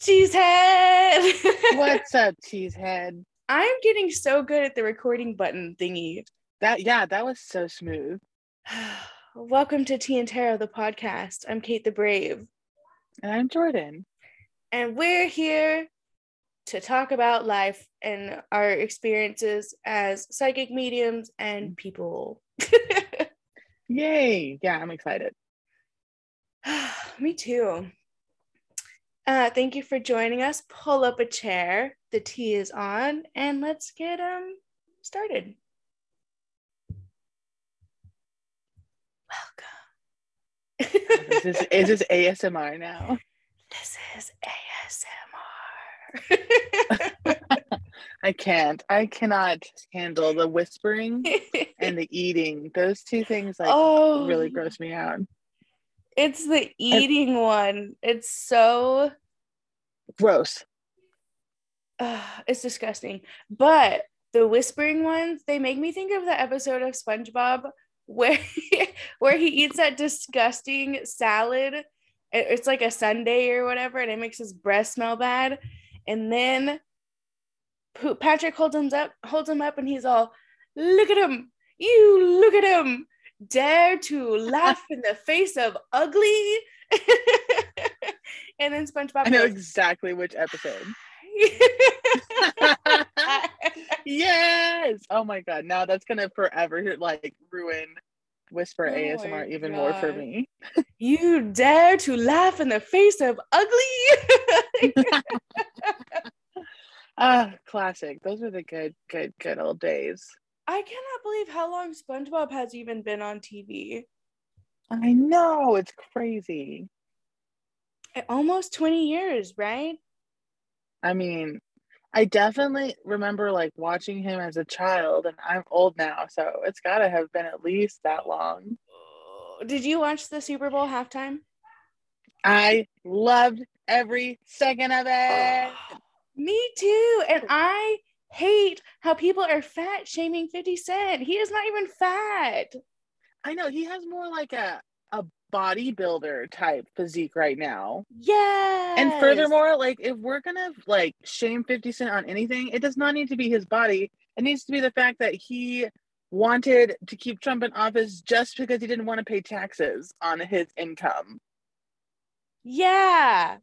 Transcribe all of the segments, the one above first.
Cheesehead. What's up, cheesehead? I'm getting so good at the recording button thingy. That yeah, that was so smooth. Welcome to Tea and Tarot, the podcast. I'm Kate the Brave, And I'm Jordan. and we're here to talk about life and our experiences as psychic mediums and mm. people. Yay! Yeah, I'm excited. Me too. Uh, thank you for joining us. Pull up a chair. The tea is on, and let's get um started. Welcome. Is this is this ASMR now? This is ASMR. I can't. I cannot handle the whispering and the eating. Those two things like oh, really gross me out. It's the eating one. It's so Gross. uh, it's disgusting. But the whispering ones, they make me think of the episode of SpongeBob where where he eats that disgusting salad. It's like a sundae or whatever, and it makes his breath smell bad. And then Patrick holds him up, holds him up, and he's all, "Look at him! You look at him! Dare to laugh in the face of ugly!" and then SpongeBob I know goes, exactly which episode. yes. Oh my god. Now that's gonna forever like ruin whisper Oh ASMR even more for me. you dare to laugh in the face of ugly Ah, classic. Those are the good, good, good old days. I cannot believe how long spongebob has even been on tv I know it's crazy. Eh, almost 20 years right I mean, I definitely remember like watching him as a child, and I'm old now, so it's got to have been at least that long. Did you watch the super bowl halftime I loved every second of it. me too and i hate how people are fat shaming 50 cent he is not even fat I know he has more like a a bodybuilder type physique right now. yeah And furthermore, like if we're gonna like shame 50 Cent on anything, it does not need to be his body. It needs to be the fact that he wanted to keep Trump in office just because he didn't want to pay taxes on his income. yeah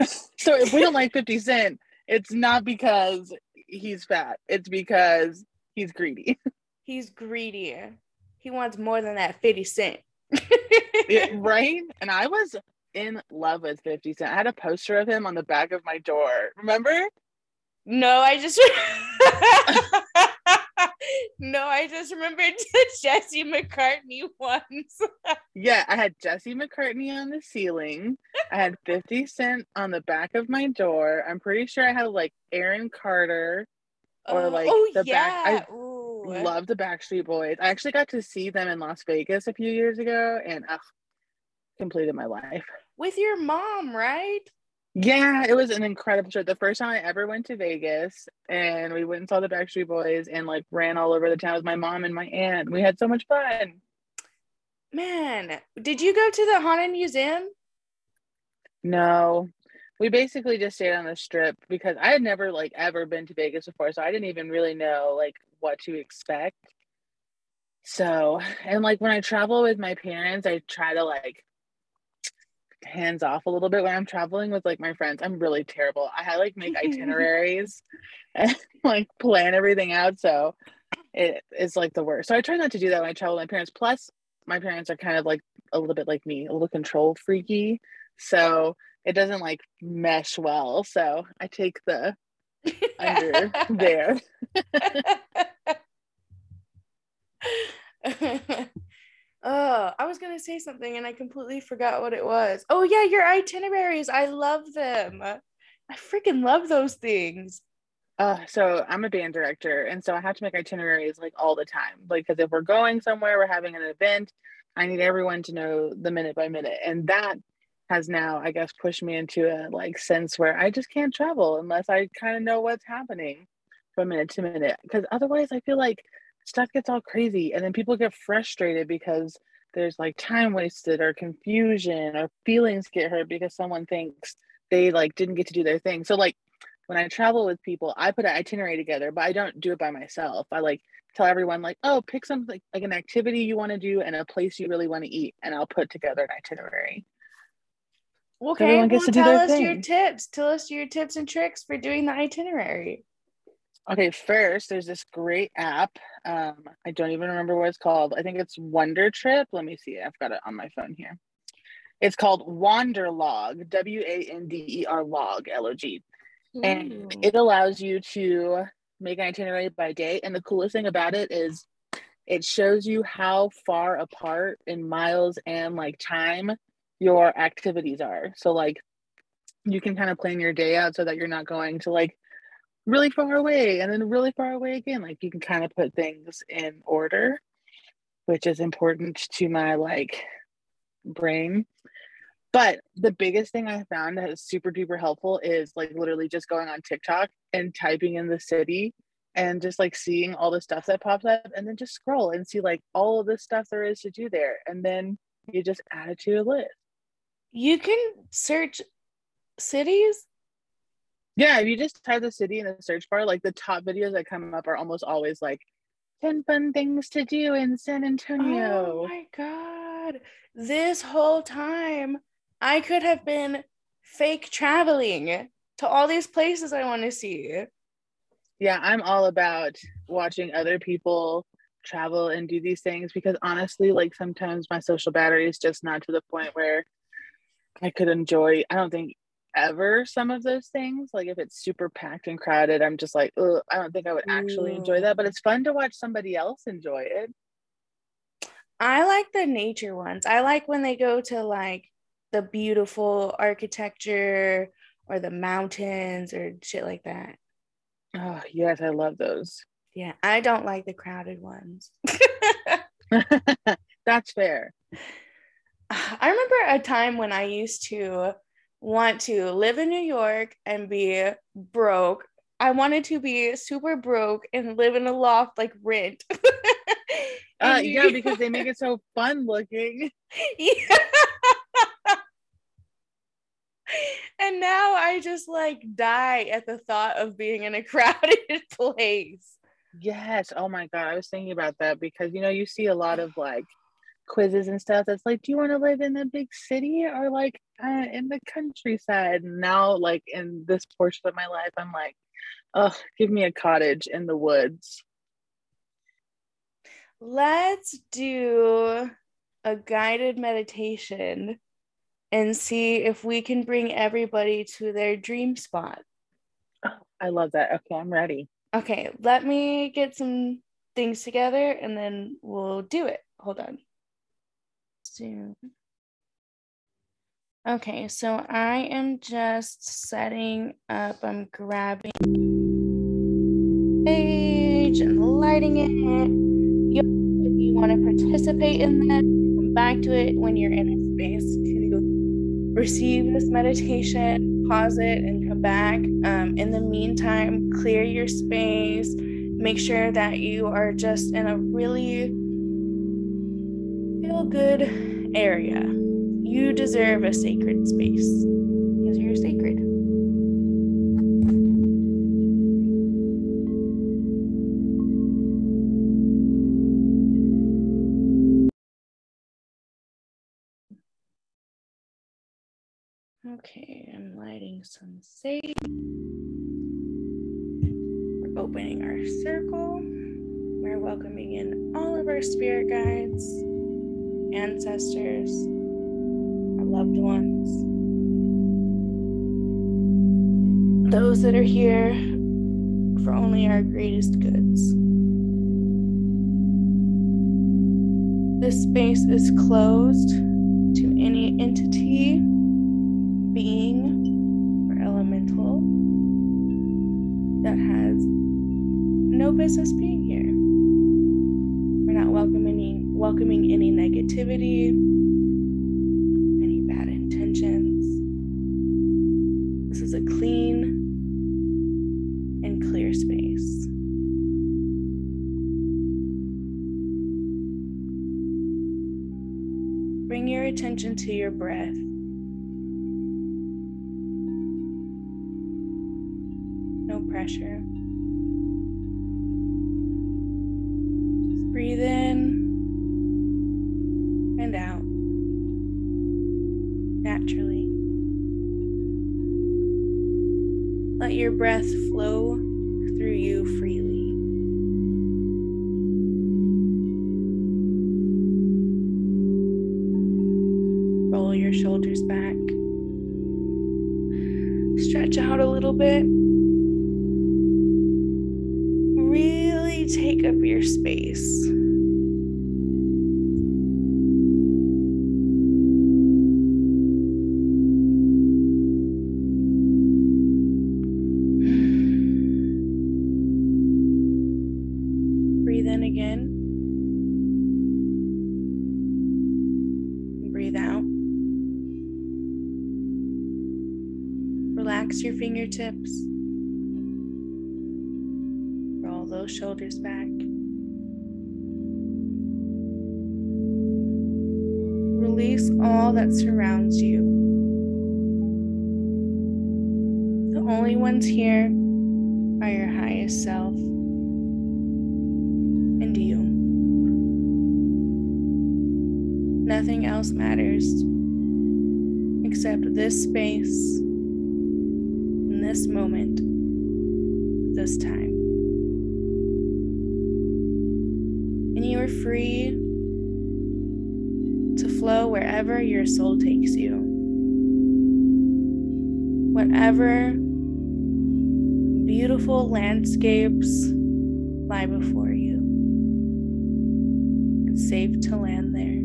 So if we don't like 50 Cent, it's not because he's fat, it's because he's greedy. he's greedy he wants more than that 50 cent Yeah, right? And I was in love with 50 Cent. I had a poster of him on the back of my door. Remember? No, I just no, I just remembered the Jesse McCartney ones. Yeah, I had Jesse McCartney on the ceiling. I had 50 Cent on the back of my door. I'm pretty sure I had like Aaron Carter. Or, oh, like, oh the yeah, back- I Ooh. Love the Backstreet Boys. I actually got to see them in Las Vegas a few years ago and ugh, completed my life. with your mom, right? Yeah, it was an incredible trip. The first time I ever went to Vegas and we went and saw the Backstreet Boys and like ran all over the town with my mom and my aunt. We had so much fun. Man, did you go to the haunted museum? No, we basically just stayed on the strip because I had never like ever been to Vegas before, so I didn't even really know like what to expect. So, and like when I travel with my parents, I try to like hands off a little bit when I'm traveling with like my friends. I'm really terrible. I like make itineraries and like plan everything out. So it is like the worst. So I try not to do that when I travel with my parents. Plus, my parents are kind of like a little bit like me, a little control freaky. So it doesn't like mesh well. So I take the under there. oh, I was gonna say something and I completely forgot what it was. Oh yeah, your itineraries. I love them. I freaking love those things. Uh, so I'm a band director, and so I have to make itineraries like all the time. Like, because if we're going somewhere, we're having an event, I need everyone to know the minute by minute, and that has now, I guess, pushed me into a like sense where I just can't travel unless I kind of know what's happening from minute to minute. Because otherwise, I feel like stuff gets all crazy, and then people get frustrated because there's like time wasted or confusion or feelings get hurt because someone thinks they like didn't get to do their thing. So like when I travel with people, I put an itinerary together, but I don't do it by myself. I like tell everyone like, oh, pick something like, an activity you want to do and a place you really want to eat, and I'll put together an itinerary. Okay, well, tell us thing. your tips. Tell us your tips and tricks for doing the itinerary. Okay, first, there's this great app. Um, I don't even remember what it's called. I think it's Wonder Trip. Let me see. I've got it on my phone here. It's called Wanderlog, W A N D E R log, L O G. And it allows you to make an itinerary by day. And the coolest thing about it is it shows you how far apart in miles and like time your activities are. So, like, you can kind of plan your day out so that you're not going to like really far away and then really far away again. Like, you can kind of put things in order, which is important to my like brain. But the biggest thing I found that is super duper helpful is like literally just going on TikTok and typing in the city and just like seeing all the stuff that pops up and then just scroll and see like all of the stuff there is to do there. And then you just add it to your list. You can search cities. Yeah, if you just type the city in the search bar, like the top videos that come up are almost always like 10 fun things to do in San Antonio. Oh my God. This whole time, I could have been fake traveling to all these places I want to see. Yeah, I'm all about watching other people travel and do these things because honestly, like sometimes my social battery is just not to the point where I could enjoy, I don't think ever some of those things. Like if it's super packed and crowded, I'm just like, I don't think I would actually enjoy that. But mm. it's fun to watch somebody else enjoy it. I like the nature ones. I like when they go to like the beautiful architecture or the mountains or shit like that. Oh, yes, I love those. Yeah, I don't like the crowded ones. That's fair. I remember a time when I used to want to live in New York and be broke. I wanted to be super broke and live in a loft like rent. uh, yeah, because they make it so fun looking. Yeah. and now I just like die at the thought of being in a crowded place. Yes. Oh my God. I was thinking about that because, you know, you see a lot of like quizzes and stuff that's like, do you want to live in the big city or like uh, in the countryside? And now, like in this portion of my life, I'm like, oh, give me a cottage in the woods. Let's do a guided meditation and see if we can bring everybody to their dream spot. Oh, I love that. Okay, I'm ready. Okay, let me get some things together and then we'll do it. Hold on. Zoom. Okay, so I am just setting up, I'm grabbing sage and lighting it. If you want to participate in that, come back to it when you're in a space to receive this meditation, pause it and come back. Um, in the meantime, clear your space. Make sure that you are just in a really good area. You deserve a sacred space because you're sacred. Okay, I'm lighting some sage. We're opening our circle. We're welcoming in all of our spirit guides, ancestors, our loved ones, those that are here for only our greatest goods. This space is closed to any entity being or elemental that has no business being welcoming any negativity, any bad intentions. This is a clean and clear space. Bring your attention to your breath. no pressure. Just breathe in fingertips. Roll those shoulders back. Release all that surrounds you. The only ones here are your highest self and you. Nothing else matters except this space, this moment, this time. And you are free to flow wherever your soul takes you. Whatever beautiful landscapes lie before you. It's safe to land there.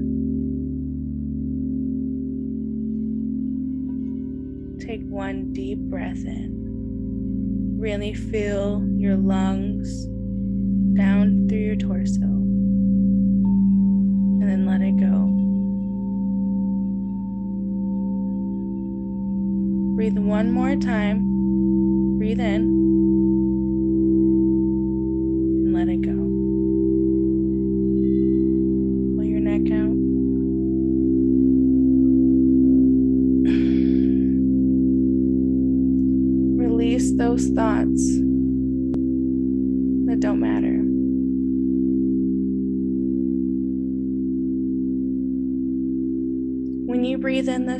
One deep breath in. Really feel your lungs down through your torso. And then let it go. Breathe one more time. Breathe in.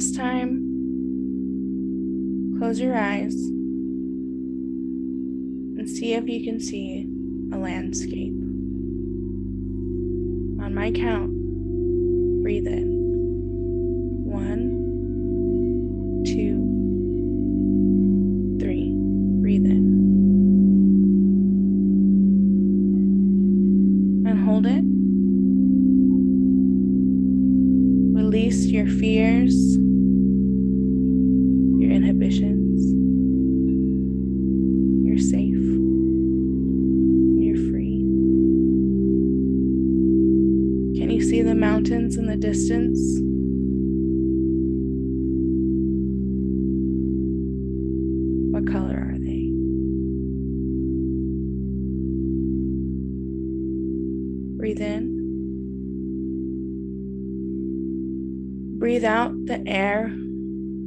This time, close your eyes and see if you can see a landscape. On my count,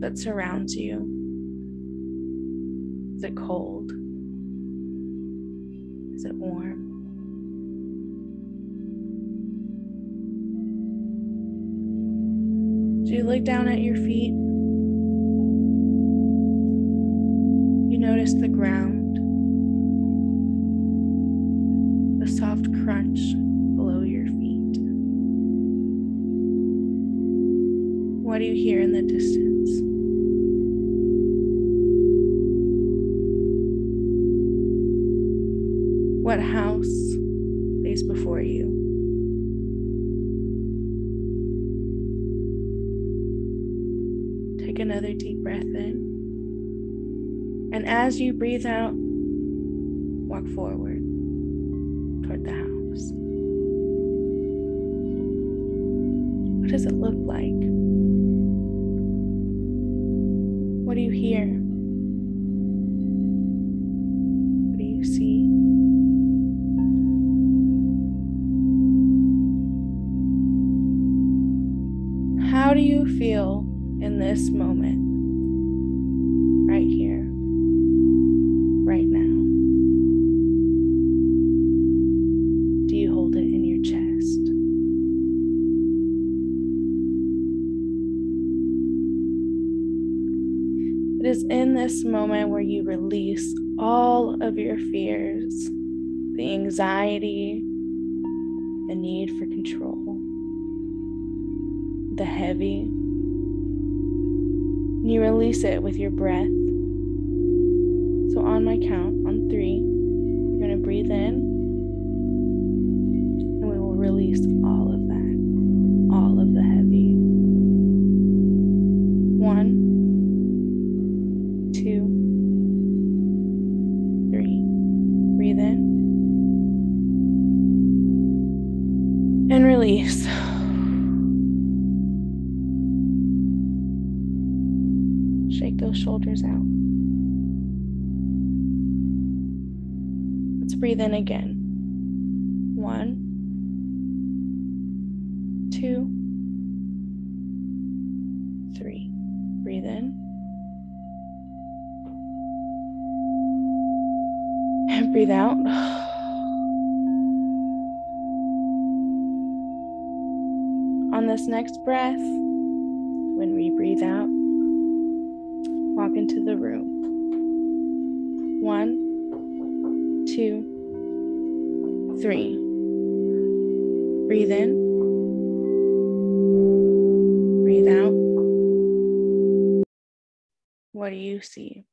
that surrounds you. Is it cold? Is it warm? Do you look down at your feet? You notice the ground, the soft crunch As you breathe out, walk forward toward the house. What does it look like? What do you hear? What do you see? How do you feel in this moment? Your fears, the anxiety, the need for control, the heavy. And you release it with your breath. So, on my count, on three, you're going to breathe in and we will release all of Let's breathe in again. One, two, three. Breathe in. And breathe out. On this next breath, when we breathe out, walk into the room. One, two, three. Breathe in. Breathe out. What do you see?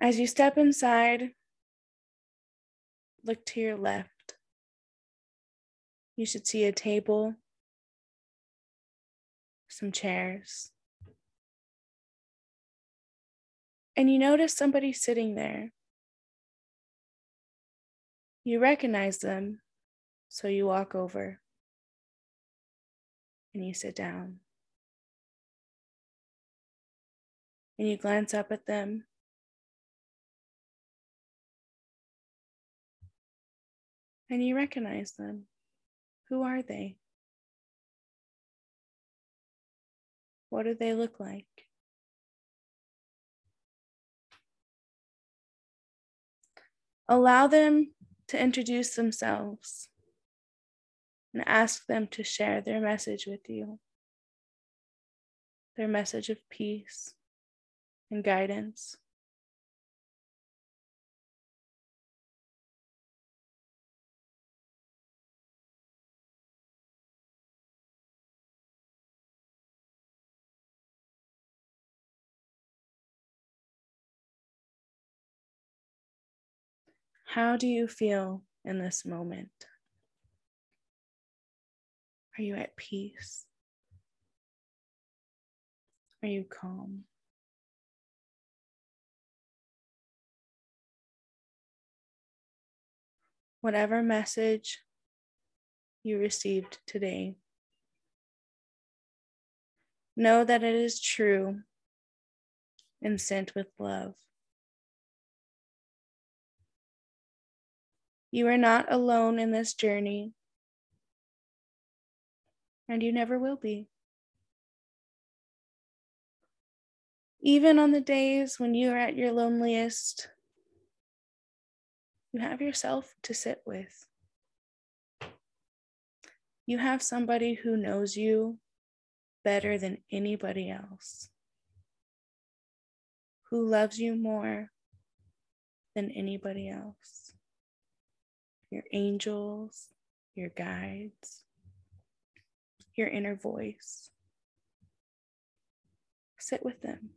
As you step inside, look to your left. You should see a table, some chairs. And you notice somebody sitting there. You recognize them, so you walk over and you sit down. And you glance up at them and you recognize them. Who are they? What do they look like? Allow them to introduce themselves and ask them to share their message with you, their message of peace and guidance. How do you feel in this moment? Are you at peace? Are you calm? Whatever message you received today, know that it is true and sent with love. You are not alone in this journey, and you never will be. Even on the days when you are at your loneliest, you have yourself to sit with. You have somebody who knows you better than anybody else, who loves you more than anybody else your angels, your guides, your inner voice. Sit with them.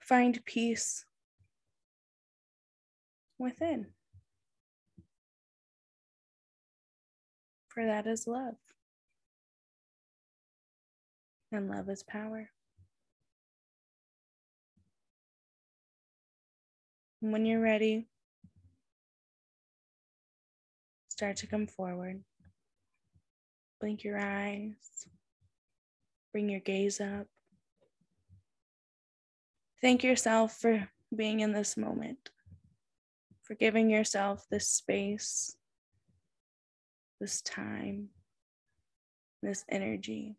Find peace within. For that is love. And love is power. When you're ready, start to come forward. Blink your eyes, bring your gaze up. Thank yourself for being in this moment, for giving yourself this space, this time, this energy.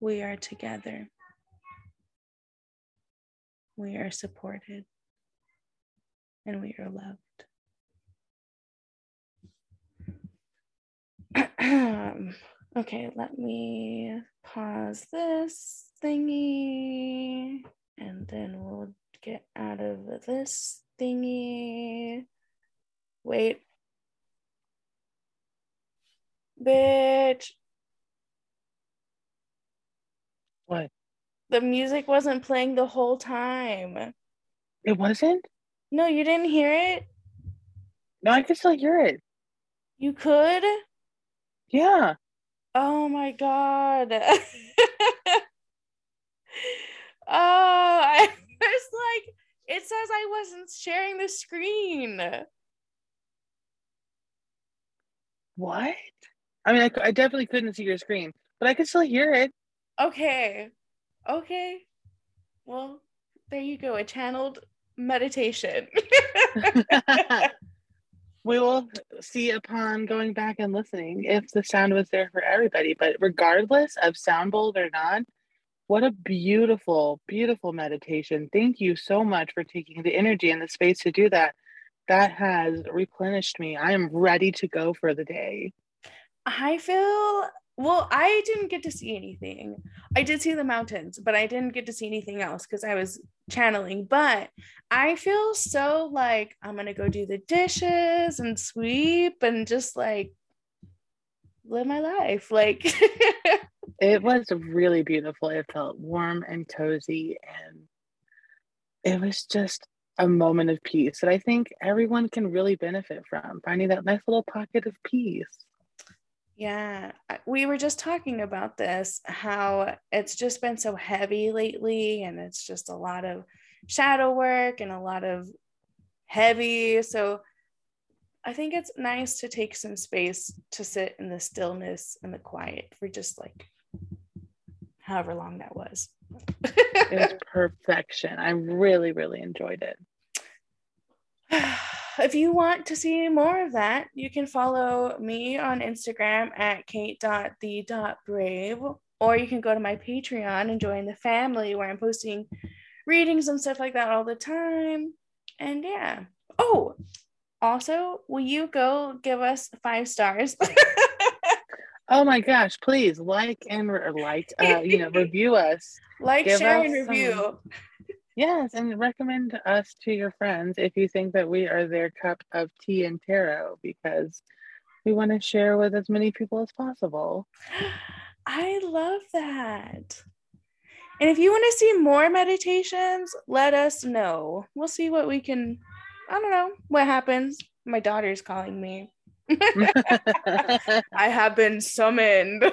We are together. We are supported. And we are loved. okay, let me pause this thingy and then we'll get out of this thingy. Wait. Bitch. What? The music wasn't playing the whole time. It wasn't? No, you didn't hear it? No, I could still hear it. You could? Yeah. Oh my god. oh, I was like, it says I wasn't sharing the screen. What? I mean, I, I definitely couldn't see your screen, but I could still hear it. Okay. Okay. Well, there you go. I channeled meditation. we will see upon going back and listening if the sound was there for everybody. But regardless of sound bold or not, what a beautiful, beautiful meditation. Thank you so much for taking the energy and the space to do that. That has replenished me. I am ready to go for the day. I feel well, I didn't get to see anything. I did see the mountains, but I didn't get to see anything else because I was channeling. But I feel so like I'm gonna go do the dishes and sweep and just like live my life. Like it was really beautiful. It felt warm and cozy and it was just a moment of peace that I think everyone can really benefit from, finding that nice little pocket of peace. Yeah, we were just talking about this how it's just been so heavy lately, and it's just a lot of shadow work and a lot of heavy. So I think it's nice to take some space to sit in the stillness and the quiet for just like however long that was. it was perfection. I really, really enjoyed it. if you want to see more of that, you can follow me on Instagram at kate.the.brave, or you can go to my Patreon and join the family where I'm posting readings and stuff like that all the time. And yeah. Oh, also, will you go give us five stars? oh my gosh, please like and re- like, uh, you know, review us. Like, share, and review. Some Yes, and recommend us to your friends if you think that we are their cup of tea and tarot because we want to share with as many people as possible. I love that. And if you want to see more meditations, let us know. We'll see what we can, I don't know what happens. My daughter's calling me. I have been summoned.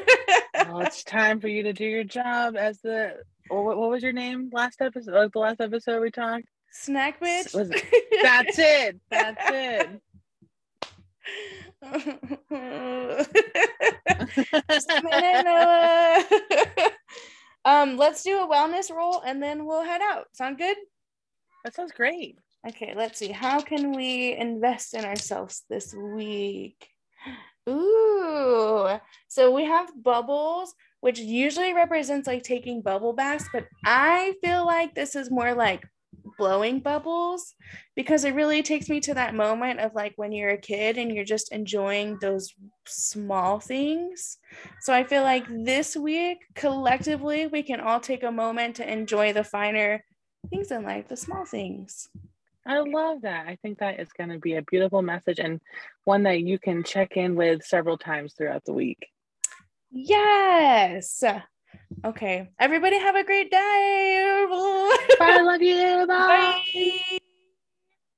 well, it's time for you to do your job as the what, what was your name last episode? Like the last episode we talked. Snack bitch. It? That's it. That's it. um, let's do a wellness roll and then we'll head out. Sound good? That sounds great. Okay, let's see. How can we invest in ourselves this week? Ooh, so we have bubbles, which usually represents like taking bubble baths, but I feel like this is more like blowing bubbles because it really takes me to that moment of like when you're a kid and you're just enjoying those small things. So I feel like this week, collectively, we can all take a moment to enjoy the finer things in life, the small things. I love that. I think that is going to be a beautiful message and one that you can check in with several times throughout the week. Yes. Okay. Everybody have a great day. Bye. I love you. Bye. Bye.